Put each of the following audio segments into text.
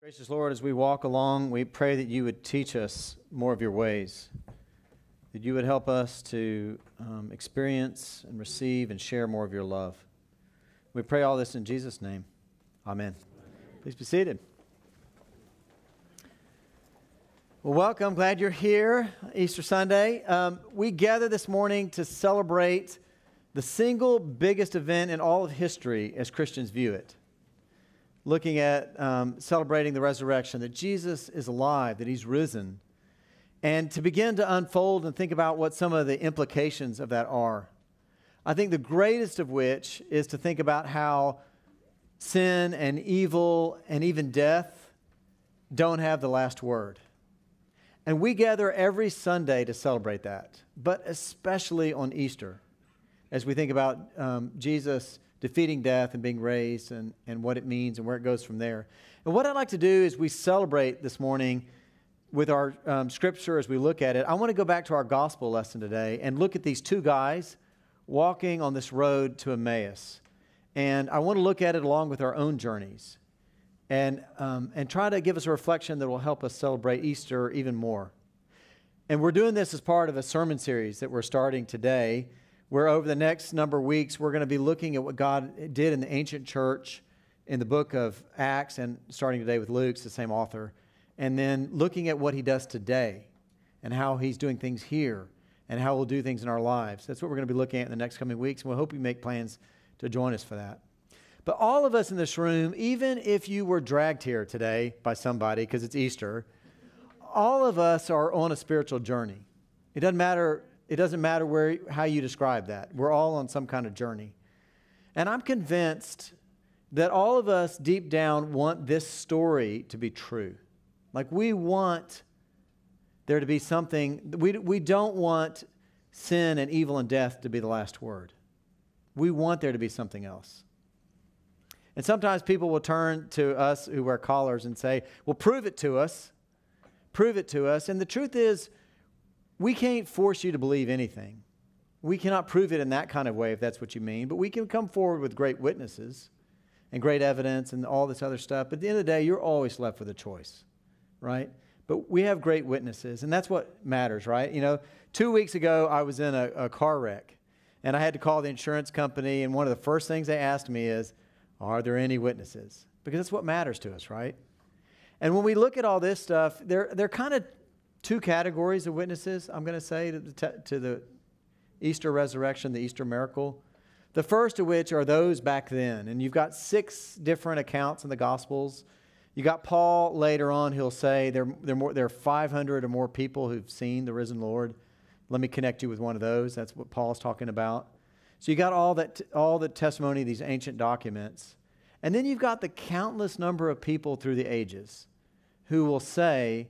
Gracious Lord, as we walk along, we pray that you would teach us more of your ways, that you would help us to um, experience and receive and share more of your love. We pray all this in Jesus' name. Amen. Please be seated. Well, welcome. Glad you're here, Easter Sunday. Um, we gather this morning to celebrate the single biggest event in all of history as Christians view it looking at um, celebrating the resurrection, that Jesus is alive, that he's risen, and to begin to unfold and think about what some of the implications of that are. I think the greatest of which is to think about how sin and evil and even death don't have the last word. And we gather every Sunday to celebrate that, but especially on Easter as we think about um, Jesus defeating death and being raised and, and what it means and where it goes from there. And what I'd like to do is we celebrate this morning with our um, scripture as we look at it. I want to go back to our gospel lesson today and look at these two guys walking on this road to Emmaus. And I want to look at it along with our own journeys and, um, and try to give us a reflection that will help us celebrate Easter even more. And we're doing this as part of a sermon series that we're starting today where over the next number of weeks, we're going to be looking at what God did in the ancient church in the book of Acts, and starting today with Luke's, the same author, and then looking at what he does today and how he's doing things here and how we'll do things in our lives. That's what we're going to be looking at in the next coming weeks, and we hope you make plans to join us for that. But all of us in this room, even if you were dragged here today by somebody because it's Easter, all of us are on a spiritual journey. It doesn't matter it doesn't matter where, how you describe that. We're all on some kind of journey. And I'm convinced that all of us deep down want this story to be true. Like we want there to be something, we, we don't want sin and evil and death to be the last word. We want there to be something else. And sometimes people will turn to us who wear collars and say, Well, prove it to us. Prove it to us. And the truth is, we can't force you to believe anything. We cannot prove it in that kind of way, if that's what you mean, but we can come forward with great witnesses and great evidence and all this other stuff. But at the end of the day, you're always left with a choice, right? But we have great witnesses, and that's what matters, right? You know, two weeks ago, I was in a, a car wreck, and I had to call the insurance company, and one of the first things they asked me is, Are there any witnesses? Because that's what matters to us, right? And when we look at all this stuff, they're, they're kind of two categories of witnesses, I'm going to say, to the, to the Easter resurrection, the Easter miracle. The first of which are those back then. And you've got six different accounts in the Gospels. You got Paul later on, he'll say there, there, more, there are 500 or more people who've seen the risen Lord. Let me connect you with one of those. That's what Paul's talking about. So you got all that, all the testimony of these ancient documents. And then you've got the countless number of people through the ages who will say,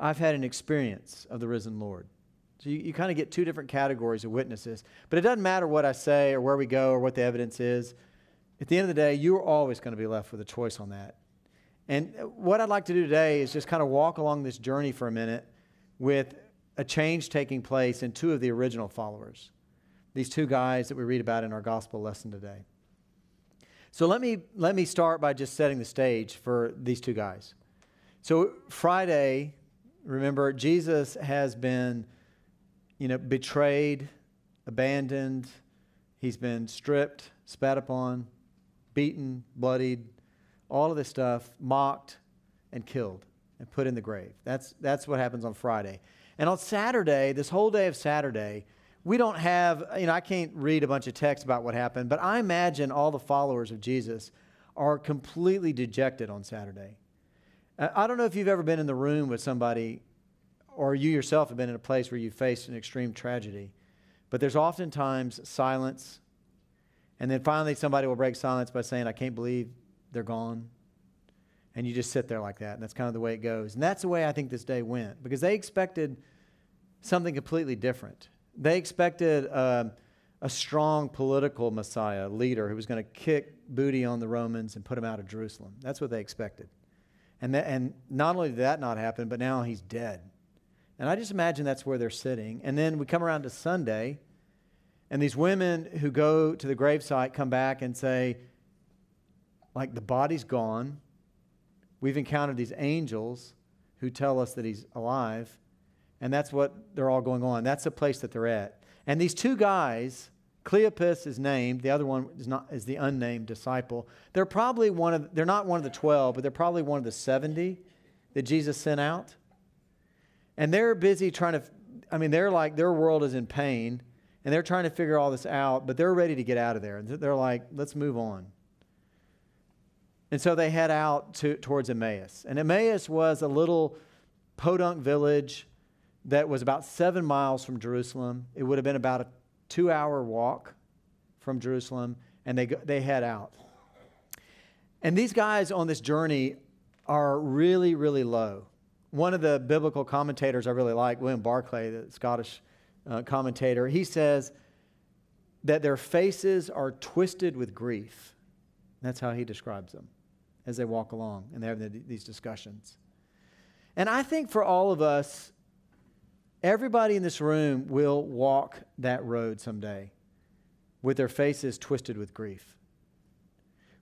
I've had an experience of the risen Lord. So you, you kind of get two different categories of witnesses. But it doesn't matter what I say or where we go or what the evidence is. At the end of the day, you're always going to be left with a choice on that. And what I'd like to do today is just kind of walk along this journey for a minute with a change taking place in two of the original followers, these two guys that we read about in our gospel lesson today. So let me, let me start by just setting the stage for these two guys. So Friday, Remember, Jesus has been, you know, betrayed, abandoned. He's been stripped, spat upon, beaten, bloodied, all of this stuff, mocked, and killed and put in the grave. That's, that's what happens on Friday. And on Saturday, this whole day of Saturday, we don't have, you know, I can't read a bunch of text about what happened, but I imagine all the followers of Jesus are completely dejected on Saturday. I don't know if you've ever been in the room with somebody or you yourself have been in a place where you faced an extreme tragedy, but there's oftentimes silence. And then finally, somebody will break silence by saying, I can't believe they're gone. And you just sit there like that. And that's kind of the way it goes. And that's the way I think this day went because they expected something completely different. They expected um, a strong political Messiah, leader who was going to kick booty on the Romans and put them out of Jerusalem. That's what they expected. And, and not only did that not happen, but now he's dead. And I just imagine that's where they're sitting. And then we come around to Sunday, and these women who go to the gravesite come back and say, like, the body's gone. We've encountered these angels who tell us that he's alive. And that's what they're all going on. That's the place that they're at. And these two guys, Cleopas is named, the other one is not is the unnamed disciple. They're probably one of they're not one of the 12, but they're probably one of the 70 that Jesus sent out. And they're busy trying to I mean, they're like their world is in pain and they're trying to figure all this out, but they're ready to get out of there. And they're like, let's move on. And so they head out to, towards Emmaus. And Emmaus was a little podunk village that was about seven miles from Jerusalem. It would have been about a two hour walk from Jerusalem, and they, they head out. And these guys on this journey are really, really low. One of the biblical commentators I really like, William Barclay, the Scottish uh, commentator, he says that their faces are twisted with grief. That's how he describes them as they walk along and they have these discussions. And I think for all of us, everybody in this room will walk that road someday with their faces twisted with grief.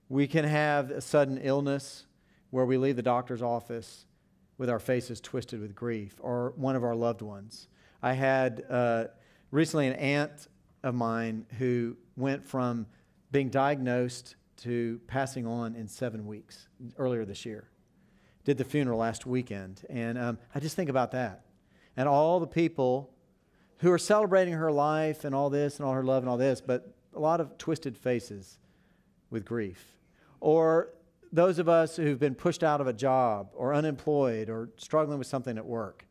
We can have a sudden illness where we leave the doctor's office with our faces twisted with grief, or one of our loved ones. I had uh, recently an aunt of mine who went from being diagnosed to passing on in seven weeks earlier this year. Did the funeral last weekend. And um, I just think about that. And all the people who are celebrating her life and all this and all her love and all this, but a lot of twisted faces with grief. Or those of us who've been pushed out of a job or unemployed or struggling with something at work.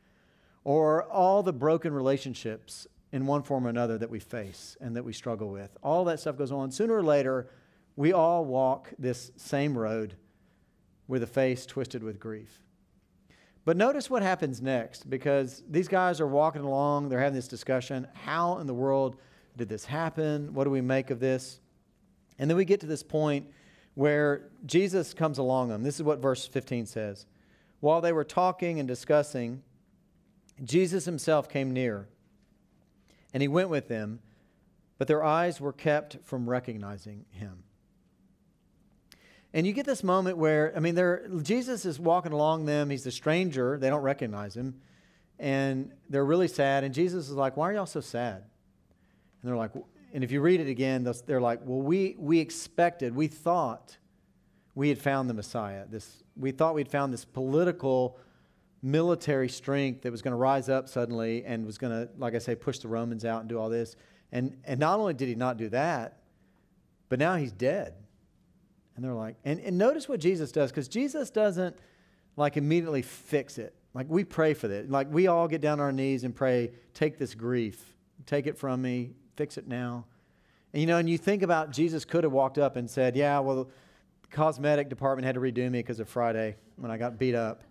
Or all the broken relationships in one form or another that we face and that we struggle with. All that stuff goes on. Sooner or later, we all walk this same road with a face twisted with grief. But notice what happens next because these guys are walking along, they're having this discussion. How in the world did this happen? What do we make of this? And then we get to this point where Jesus comes along them. This is what verse 15 says. While they were talking and discussing, Jesus himself came near, and he went with them, but their eyes were kept from recognizing him. And you get this moment where, I mean, Jesus is walking along them. He's a stranger. They don't recognize him. And they're really sad. And Jesus is like, Why are y'all so sad? And they're like, and if you read it again, they're like, Well, we, we expected, we thought we had found the Messiah. This, we thought we'd found this political, military strength that was going to rise up suddenly and was going to, like I say, push the Romans out and do all this. And, and not only did he not do that, but now he's dead. And they're like, and, and notice what Jesus does, because Jesus doesn't like immediately fix it. Like we pray for that. Like we all get down on our knees and pray, take this grief, take it from me, fix it now. And you know, and you think about Jesus could have walked up and said, Yeah, well, cosmetic department had to redo me because of Friday when I got beat up.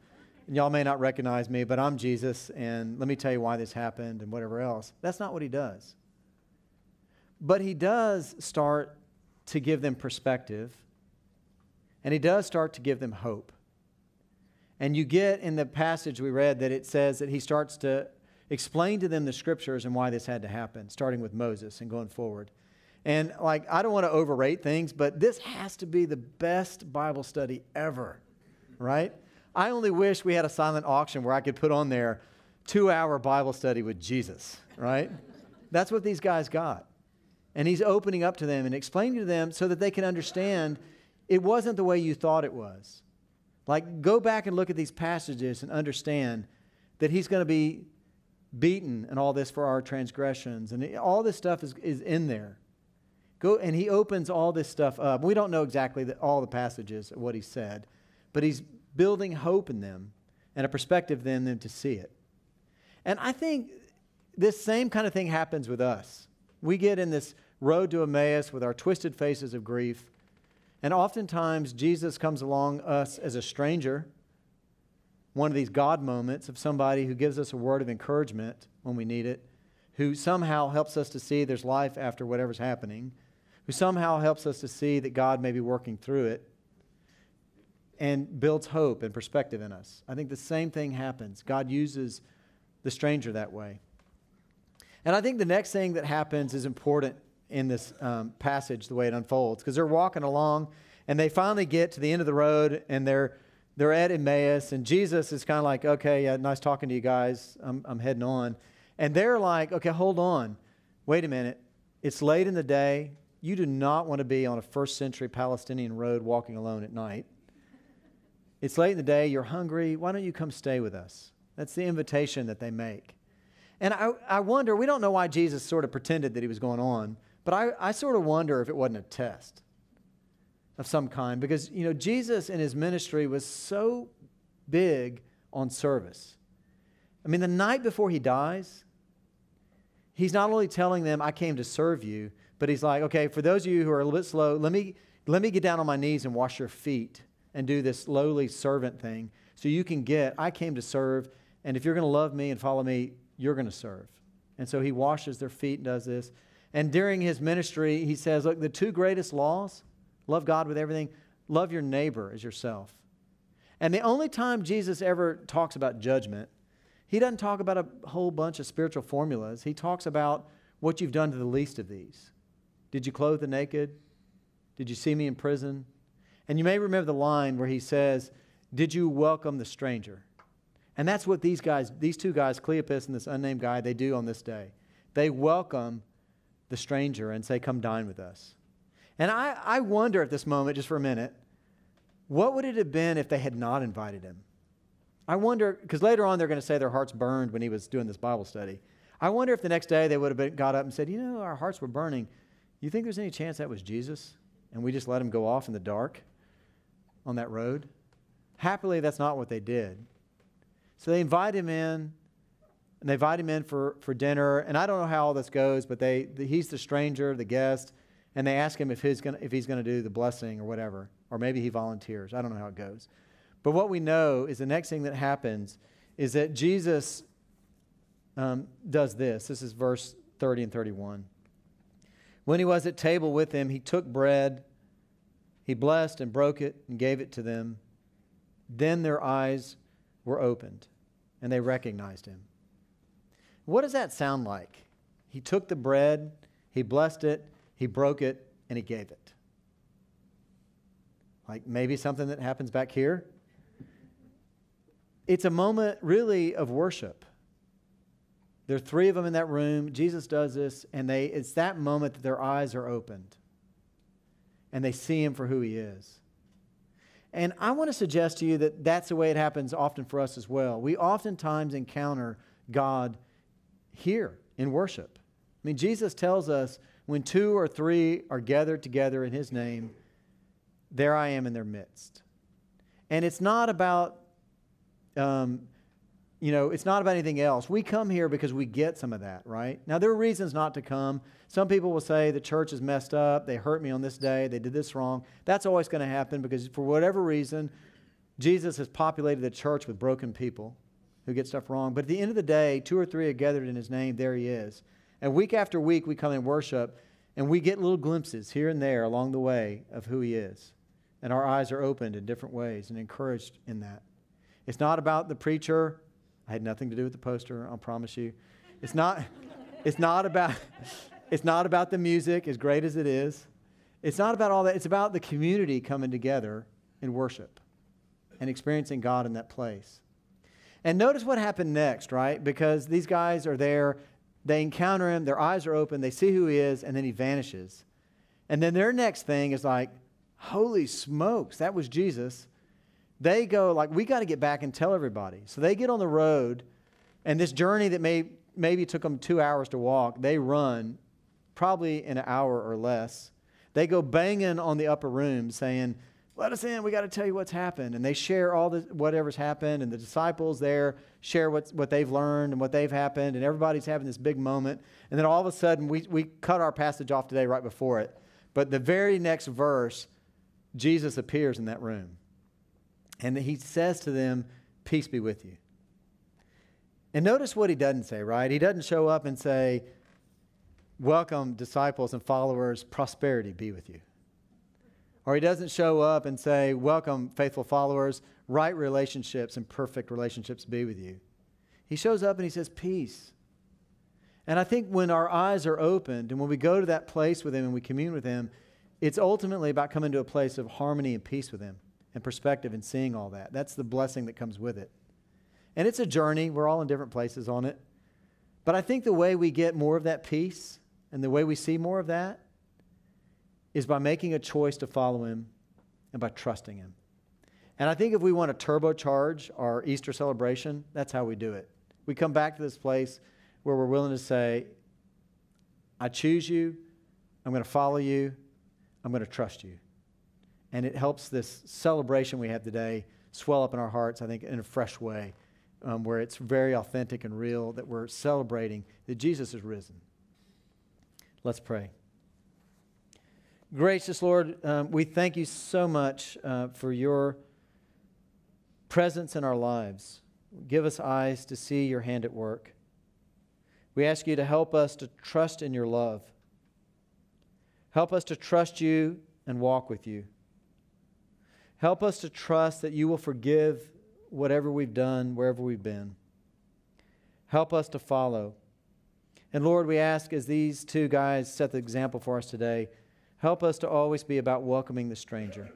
And y'all may not recognize me, but I'm Jesus, and let me tell you why this happened and whatever else. That's not what he does. But he does start to give them perspective and he does start to give them hope. And you get in the passage we read that it says that he starts to explain to them the scriptures and why this had to happen, starting with Moses and going forward. And like, I don't want to overrate things, but this has to be the best Bible study ever, right? I only wish we had a silent auction where I could put on there two hour Bible study with Jesus, right? That's what these guys got. And he's opening up to them and explaining to them so that they can understand it wasn't the way you thought it was. Like, go back and look at these passages and understand that he's going to be beaten and all this for our transgressions. And all this stuff is, is in there. Go, and he opens all this stuff up. We don't know exactly the, all the passages of what he said, but he's building hope in them and a perspective in them to see it. And I think this same kind of thing happens with us. We get in this road to Emmaus with our twisted faces of grief and oftentimes, Jesus comes along us as a stranger, one of these God moments of somebody who gives us a word of encouragement when we need it, who somehow helps us to see there's life after whatever's happening, who somehow helps us to see that God may be working through it and builds hope and perspective in us. I think the same thing happens. God uses the stranger that way. And I think the next thing that happens is important in this um, passage the way it unfolds because they're walking along and they finally get to the end of the road and they're they're at Emmaus, and Jesus is kind of like, okay, yeah, nice talking to you guys. I'm, I'm heading on. And they're like, okay, hold on. Wait a minute. It's late in the day. You do not want to be on a first century Palestinian road walking alone at night. It's late in the day. You're hungry. Why don't you come stay with us? That's the invitation that they make. And I, I wonder, we don't know why Jesus sort of pretended that he was going on, but I, I sort of wonder if it wasn't a test of some kind because, you know, Jesus in his ministry was so big on service. I mean, the night before he dies, he's not only telling them, I came to serve you, but he's like, okay, for those of you who are a little bit slow, let me, let me get down on my knees and wash your feet and do this lowly servant thing so you can get, I came to serve, and if you're going to love me and follow me, you're going to serve. And so he washes their feet and does this. And during his ministry, he says, Look, the two greatest laws love God with everything, love your neighbor as yourself. And the only time Jesus ever talks about judgment, he doesn't talk about a whole bunch of spiritual formulas. He talks about what you've done to the least of these. Did you clothe the naked? Did you see me in prison? And you may remember the line where he says, Did you welcome the stranger? And that's what these guys, these two guys, Cleopas and this unnamed guy, they do on this day. They welcome the stranger and say, Come dine with us. And I, I wonder at this moment, just for a minute, what would it have been if they had not invited him? I wonder, because later on they're going to say their hearts burned when he was doing this Bible study. I wonder if the next day they would have been, got up and said, You know, our hearts were burning. You think there's any chance that was Jesus? And we just let him go off in the dark on that road? Happily, that's not what they did. So they invite him in, and they invite him in for, for dinner. And I don't know how all this goes, but they, the, he's the stranger, the guest, and they ask him if he's going if he's going to do the blessing or whatever, or maybe he volunteers. I don't know how it goes. But what we know is the next thing that happens is that Jesus um, does this. This is verse 30 and 31. When he was at table with them, he took bread, he blessed and broke it and gave it to them. Then their eyes were opened and they recognized him. What does that sound like? He took the bread, he blessed it, he broke it, and he gave it. Like maybe something that happens back here. It's a moment really of worship. There are three of them in that room. Jesus does this, and they, it's that moment that their eyes are opened and they see him for who he is. And I want to suggest to you that that's the way it happens often for us as well. We oftentimes encounter God here in worship. I mean, Jesus tells us when two or three are gathered together in his name, there I am in their midst. And it's not about, um, you know, it's not about anything else. We come here because we get some of that, right? Now, there are reasons not to come. Some people will say the church is messed up. They hurt me on this day. They did this wrong. That's always going to happen because for whatever reason, Jesus has populated the church with broken people who get stuff wrong. But at the end of the day, two or three are gathered in his name. There he is. And week after week, we come and worship, and we get little glimpses here and there along the way of who he is. And our eyes are opened in different ways and encouraged in that. It's not about the preacher. I had nothing to do with the poster, I'll promise you. It's not, it's not about. It's not about the music, as great as it is. It's not about all that. It's about the community coming together in worship and experiencing God in that place. And notice what happened next, right? Because these guys are there, they encounter him, their eyes are open, they see who he is, and then he vanishes. And then their next thing is like, holy smokes, that was Jesus. They go, like, we got to get back and tell everybody. So they get on the road, and this journey that may, maybe took them two hours to walk, they run probably in an hour or less. They go banging on the upper room saying, Let us in. We got to tell you what's happened. And they share all the whatever's happened. And the disciples there share what's, what they've learned and what they've happened. And everybody's having this big moment. And then all of a sudden, we, we cut our passage off today right before it. But the very next verse, Jesus appears in that room. And he says to them, Peace be with you. And notice what he doesn't say, right? He doesn't show up and say, welcome disciples and followers, prosperity be with you. Or he doesn't show up and say, welcome faithful followers, right relationships and perfect relationships be with you. He shows up and he says, peace. And I think when our eyes are opened and when we go to that place with him and we commune with him, it's ultimately about coming to a place of harmony and peace with him and perspective and seeing all that. That's the blessing that comes with it. And it's a journey. We're all in different places on it. But I think the way we get more of that peace and the way we see more of that is by making a choice to follow Him and by trusting Him. And I think if we want to turbocharge our Easter celebration, that's how we do it. We come back to this place where we're willing to say, I choose you, I'm going to follow you, I'm going to trust you. And it helps this celebration we have today swell up in our hearts, I think, in a fresh way, um, where it's very authentic and real that we're celebrating that Jesus is risen. Let's pray. Gracious Lord, um, we thank you so much uh, for your presence in our lives. Give us eyes to see your hand at work. We ask you to help us to trust in your love. Help us to trust you and walk with you. Help us to trust that you will forgive whatever we've done, wherever we've been. Help us to follow. And Lord, we ask as these two guys set the example for us today, help us to always be about welcoming the stranger.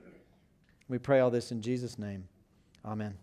We pray all this in Jesus' name. Amen.